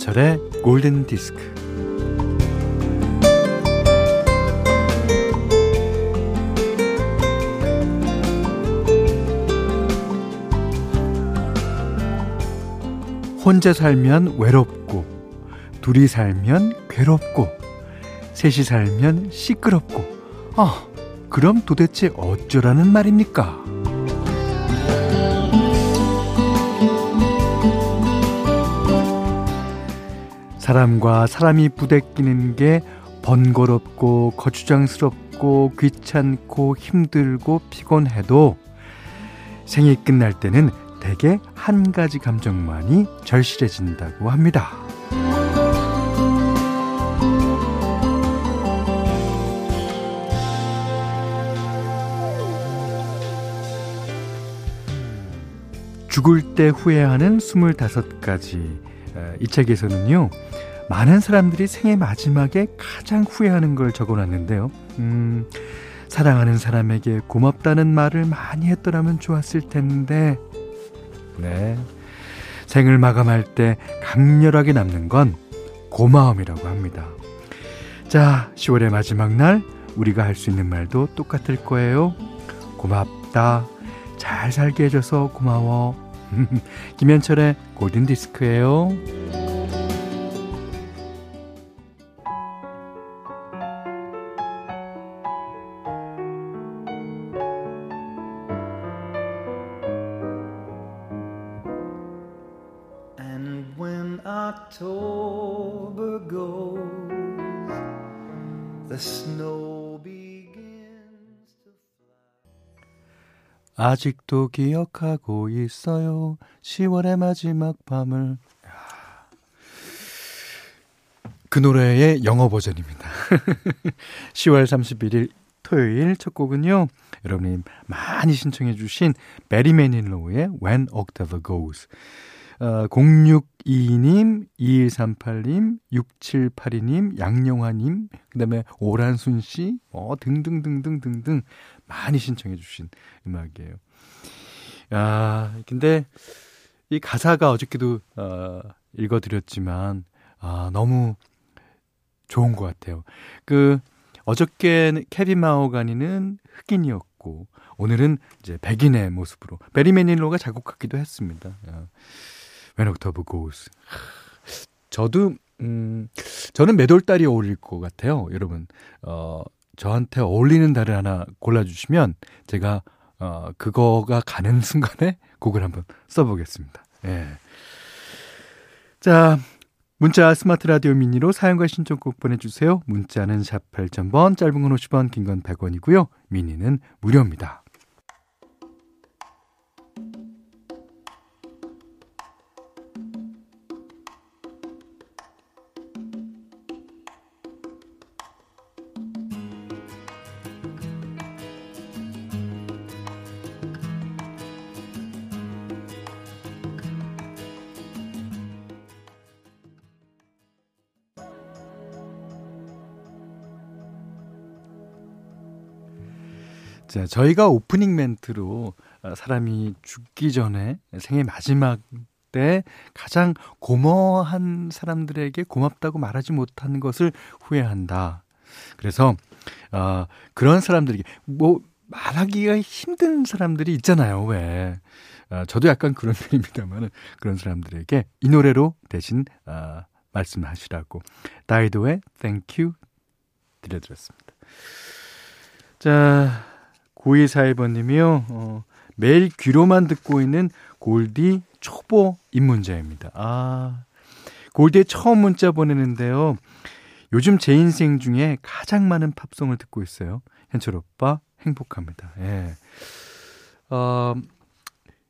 김현철의 골든 디스크. 혼자 살면 외롭고, 둘이 살면 괴롭고, 셋이 살면 시끄럽고, 아, 그럼 도대체 어쩌라는 말입니까? 사람과 사람이 부대끼는 게 번거롭고 거추장스럽고 귀찮고 힘들고 피곤해도 생이 끝날 때는 대개 한 가지 감정만이 절실해진다고 합니다. 죽을 때 후회하는 25가지. 이 책에서는요, 많은 사람들이 생애 마지막에 가장 후회하는 걸 적어 놨는데요. 음, 사랑하는 사람에게 고맙다는 말을 많이 했더라면 좋았을 텐데, 네. 생을 마감할 때 강렬하게 남는 건 고마움이라고 합니다. 자, 10월의 마지막 날, 우리가 할 수 있는 말도 똑같을 거예요. 고맙다. 잘 살게 해줘서 고마워. 김현철의 골든디스크예요. Snow 아직도 기억하고 있어요. 10월의 마지막 밤을. 그 노래의 영어 버전입니다. 10월 31일 토요일 첫 곡은요. 여러분이 많이 신청해 주신 베리 매닐로우의 When October Goes. 어, 0622님, 2138님, 6782님, 양영화님, 그 다음에 오란순 씨, 어, 등등등등등등 많이 신청해 주신 음악이에요. 아, 근데 이 가사가 어저께도 어, 읽어 드렸지만, 아, 너무 좋은 것 같아요. 그, 어저께 케빈 마오가니는 흑인이었고, 오늘은 이제 백인의 모습으로, 베리 매닐로가 작곡하기도 했습니다. 아. When October Goes. 저도 음 저는 매돌 달이 어울릴 것 같아요, 여러분. 어 저한테 어울리는 달을 하나 골라주시면 제가 어 그거가 가는 순간에 곡을 한번 써보겠습니다. 예. 자. 문자 스마트 라디오 미니로 사용과 신청곡 보내주세요. 문자는 샵 8000번, 짧은 건 50원, 긴 건 100원이고요. 미니는 무료입니다. 자, 저희가 오프닝 멘트로 어, 사람이 죽기 전에 생애 마지막 때 가장 고마워한 사람들에게 고맙다고 말하지 못한 것을 후회한다. 그래서 어, 그런 사람들에게 뭐 말하기가 힘든 사람들이 있잖아요. 왜? 어, 저도 약간 그런 편입니다만 그런 사람들에게 이 노래로 대신 어, 말씀하시라고 다이도의 Thank You 들려드렸습니다. 자, 9241번님이요. 어, 매일 귀로만 듣고 있는 골디 초보 입문자입니다. 아, 골디에 처음 문자 보내는데요. 요즘 제 인생 중에 가장 많은 팝송을 듣고 있어요. 현철 오빠 행복합니다. 예. 어,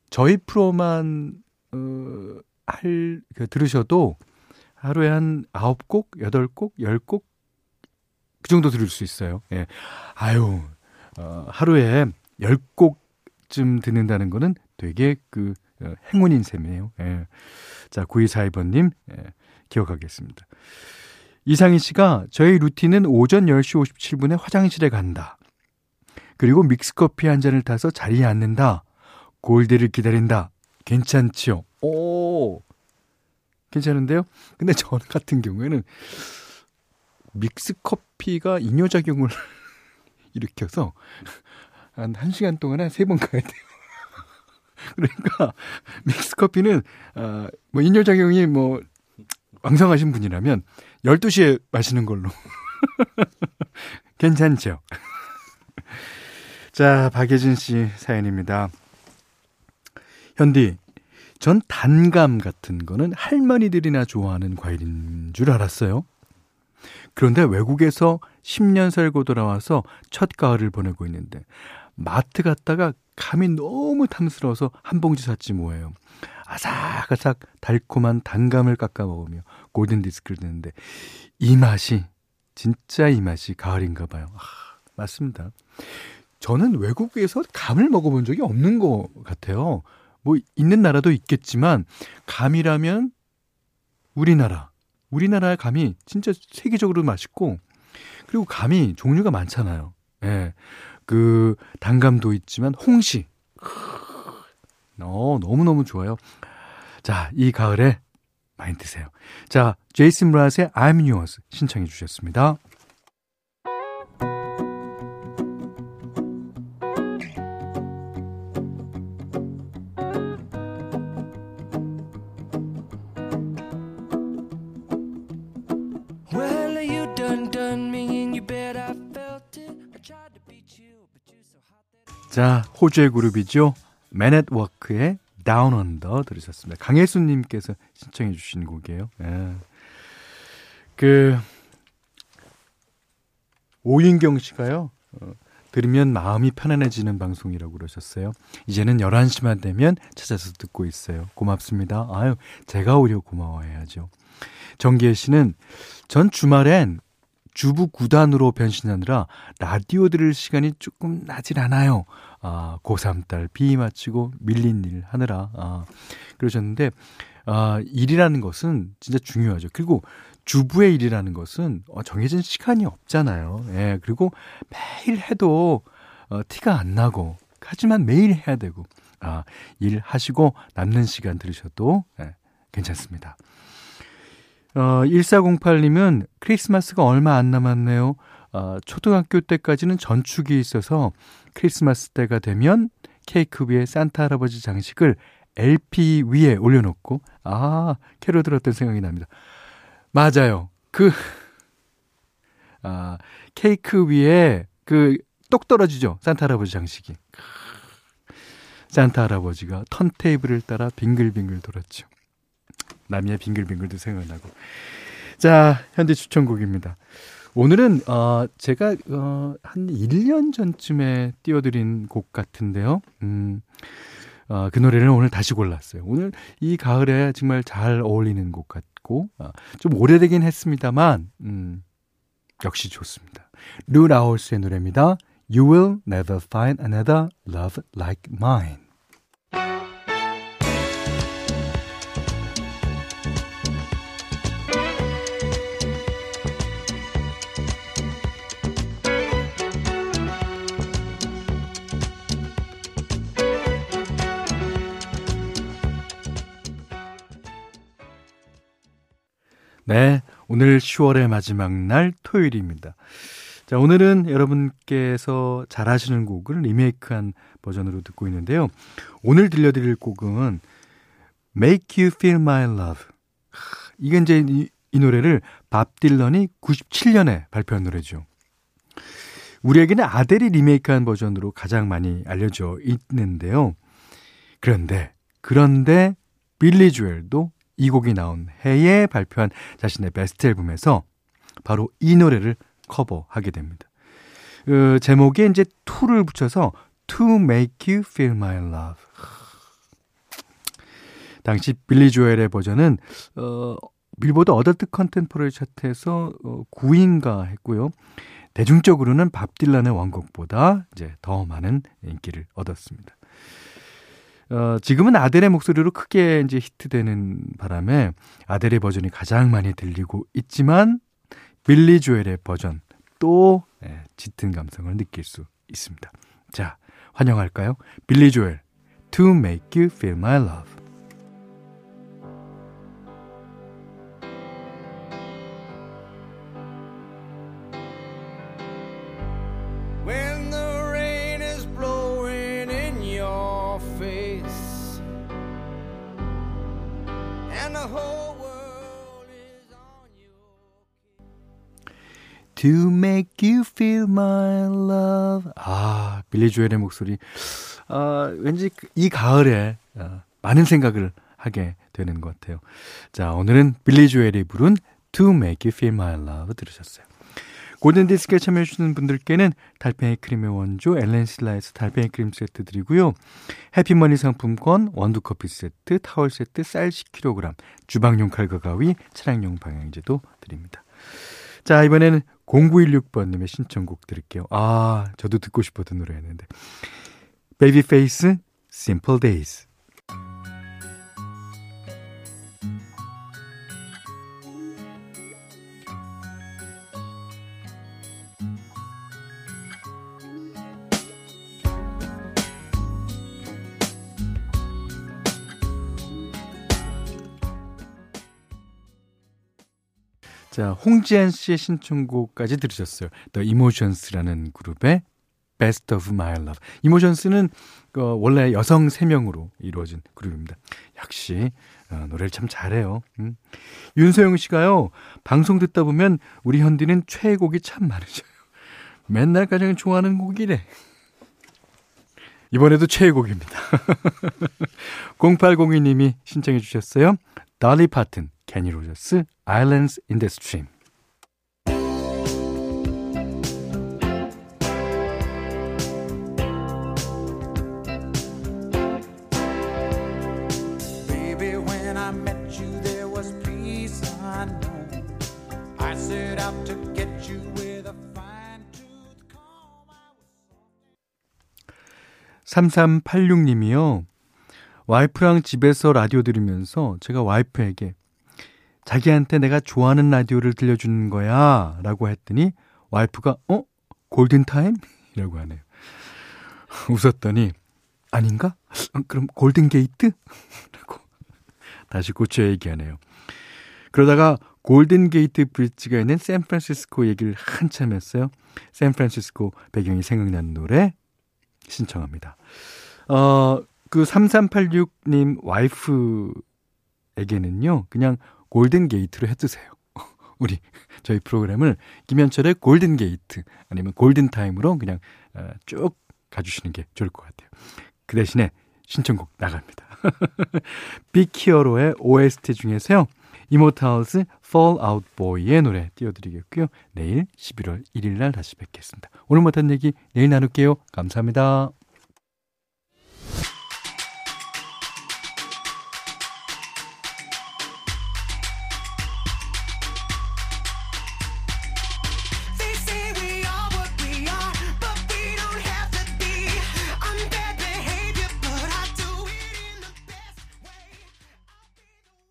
저희 프로만 어, 할 그, 들으셔도 하루에 한 9곡, 8곡, 10곡 그 정도 들을 수 있어요. 예. 아유, 어, 하루에 10곡쯤 듣는다는 거는 되게 그 어, 행운인 셈이에요. 예. 자, 9242번님, 예, 기억하겠습니다. 이상희 씨가 저희 루틴은 오전 10시 57분에 화장실에 간다. 그리고 믹스커피 한 잔을 타서 자리에 앉는다. 골드를 기다린다. 괜찮지요? 오! 괜찮은데요? 근데 저 같은 경우에는 믹스 커피가 이뇨작용을 일으켜서 한 1시간 동안 한 3번 가야 돼요. 그러니까 믹스 커피는 어, 뭐 이뇨작용이 뭐 왕성하신 분이라면 12시에 마시는 걸로. 괜찮죠? 자, 박예진 씨 사연입니다. 현디, 전 단감 같은 거는 할머니들이나 좋아하는 과일인 줄 알았어요. 그런데 외국에서 10년 살고 돌아와서 첫 가을을 보내고 있는데 마트 갔다가 감이 너무 탐스러워서 한 봉지 샀지 뭐예요. 아삭아삭 달콤한 단감을 깎아 먹으며 골든 디스크를 듣는데 이 맛이 진짜 이 맛이 가을인가 봐요. 아, 맞습니다. 저는 외국에서 감을 먹어본 적이 없는 것 같아요. 뭐 있는 나라도 있겠지만 감이라면 우리나라 우리나라의 감이 진짜 세계적으로 맛있고 그리고 감이 종류가 많잖아요. 예. 그 단감도 있지만 홍시. 어, 너무너무 좋아요. 자, 이 가을에 많이 드세요. 자, 제이슨 브라스의 I'm Yours 신청해 주셨습니다. 자, 호주의 그룹이죠. 맨эт워크의 Down Under 들으셨습니다. 강혜수님께서 신청해 주신 곡이에요. 예. 그 오인경 씨가요. 어, 들으면 마음이 편안해지는 방송이라고 그러셨어요. 이제는 11시만 되면 찾아서 듣고 있어요. 고맙습니다. 아유, 제가 오히려 고마워해야죠. 정기혜 씨는 전 주말엔 주부 구단으로 변신하느라 라디오 들을 시간이 조금 나질 않아요. 아, 고3 딸 비위 마치고 밀린 일 하느라, 아, 그러셨는데, 아, 일이라는 것은 진짜 중요하죠. 그리고 주부의 일이라는 것은 어, 정해진 시간이 없잖아요. 예, 그리고 매일 해도 어, 티가 안 나고, 하지만 매일 해야 되고, 아, 일 하시고 남는 시간 들으셔도 예, 괜찮습니다. 어, 1408님은 크리스마스가 얼마 안 남았네요. 어, 초등학교 때까지는 전축이 있어서 크리스마스 때가 되면 케이크 위에 산타 할아버지 장식을 LP 위에 올려놓고, 아, 캐롤 들었던 생각이 납니다. 맞아요. 그, 아, 케이크 위에 그, 똑 떨어지죠. 산타 할아버지 장식이. 산타 할아버지가 턴테이블을 따라 빙글빙글 돌았죠. 남이의 빙글빙글도 생각나고. 자, 현재 추천곡입니다. 오늘은 어 제가 어한 1년 전쯤에 띄워드린 곡 같은데요. 음. 어, 그 노래를 오늘 다시 골랐어요. 오늘 이 가을에 정말 잘 어울리는 곡 같고 어, 좀 오래되긴 했습니다만 음, 역시 좋습니다. 루 라울스의 노래입니다. You will never find another love like mine. 네, 오늘 10월의 마지막 날 토요일입니다. 자, 오늘은 여러분께서 잘 아시는 곡을 리메이크한 버전으로 듣고 있는데요. 오늘 들려드릴 곡은 Make You Feel My Love. 이게 이제 이, 이 노래를 밥 딜런이 97년에 발표한 노래죠. 우리에게는 아델이 리메이크한 버전으로 가장 많이 알려져 있는데요. 그런데, 그런데 빌리 조엘도 이 곡이 나온 해에 발표한 자신의 베스트 앨범에서 바로 이 노래를 커버하게 됩니다. 그 제목에 이제 to를 붙여서 To Make You Feel My Love. 당시 빌리 조엘의 버전은 어, 빌보드 adult contemporary 차트에서 어, 9위인가 했고요. 대중적으로는 밥 딜란의 원곡보다 이제 더 많은 인기를 얻었습니다. 어, 지금은 아델의 목소리로 크게 이제 히트되는 바람에 아델의 버전이 가장 많이 들리고 있지만 빌리 조엘의 버전 또 예, 짙은 감성을 느낄 수 있습니다. 자, 환영할까요? 빌리 조엘 To Make You Feel My Love To make you feel my love. 아, 빌리 조엘의 목소리. 아, 왠지 그이 가을에 아, 많은 생각을 하게 되는 것 같아요. 자, 오늘은 빌리 조엘이 부른 To Make You Feel My Love 들으셨어요. 골든디스크에 참여해주시는 분들께는 달팽이 크림의 원조 엘렌실라에서 달팽이 크림 세트 드리고요. 해피머니 상품권, 원두커피 세트, 타월 세트, 쌀 10kg, 주방용 칼과 가위, 차량용 방향제도 드립니다. 자, 이번에는 0916번님의 신청곡 들을게요. 아, 저도 듣고 싶었던 노래였는데. 베이비페이스, Simple Days. 자, 홍지한 씨의 신청곡까지 들으셨어요. The Emotions라는 그룹의 Best of My Love. 이모션스는 어, 원래 여성 3명으로 이루어진 그룹입니다. 역시 어, 노래를 참 잘해요. 음. 윤소영 씨가요. 방송 듣다 보면 우리 현디는 최애곡이 참 많으셔요. 맨날 가장 좋아하는 곡이래. 이번에도 최애곡입니다. 0802님이 신청해 주셨어요. 달리 파튼, 케니 로저스, Islands in the Stream. Baby, when I met you, there was peace unknown. I set out to get you with a fine tooth comb. I was 3386님이요. 와이프랑 집에서 라디오 들으면서 제가 와이프에게 자기한테 내가 좋아하는 라디오를 들려주는 거야 라고 했더니 와이프가 어? 골든타임? 이라고 하네요. 웃었더니 아닌가? 어, 그럼 골든게이트? 라고 다시 고쳐 얘기하네요. 그러다가 골든게이트 브릿지가 있는 샌프란시스코 얘기를 한참 했어요. 샌프란시스코 배경이 생각나는 노래 신청합니다. 어, 그 3386님 와이프에게는요, 그냥 골든 게이트로 해주세요. 우리, 저희 프로그램을 김현철의 골든 게이트 아니면 골든 타임으로 그냥 어, 쭉 가주시는 게 좋을 것 같아요. 그 대신에 신청곡 나갑니다. 빅히어로의 OST 중에서요, Immortals Fall Out Boy의 노래 띄워드리겠고요. 내일 11월 1일 날 다시 뵙겠습니다. 오늘 못한 얘기 내일 나눌게요. 감사합니다.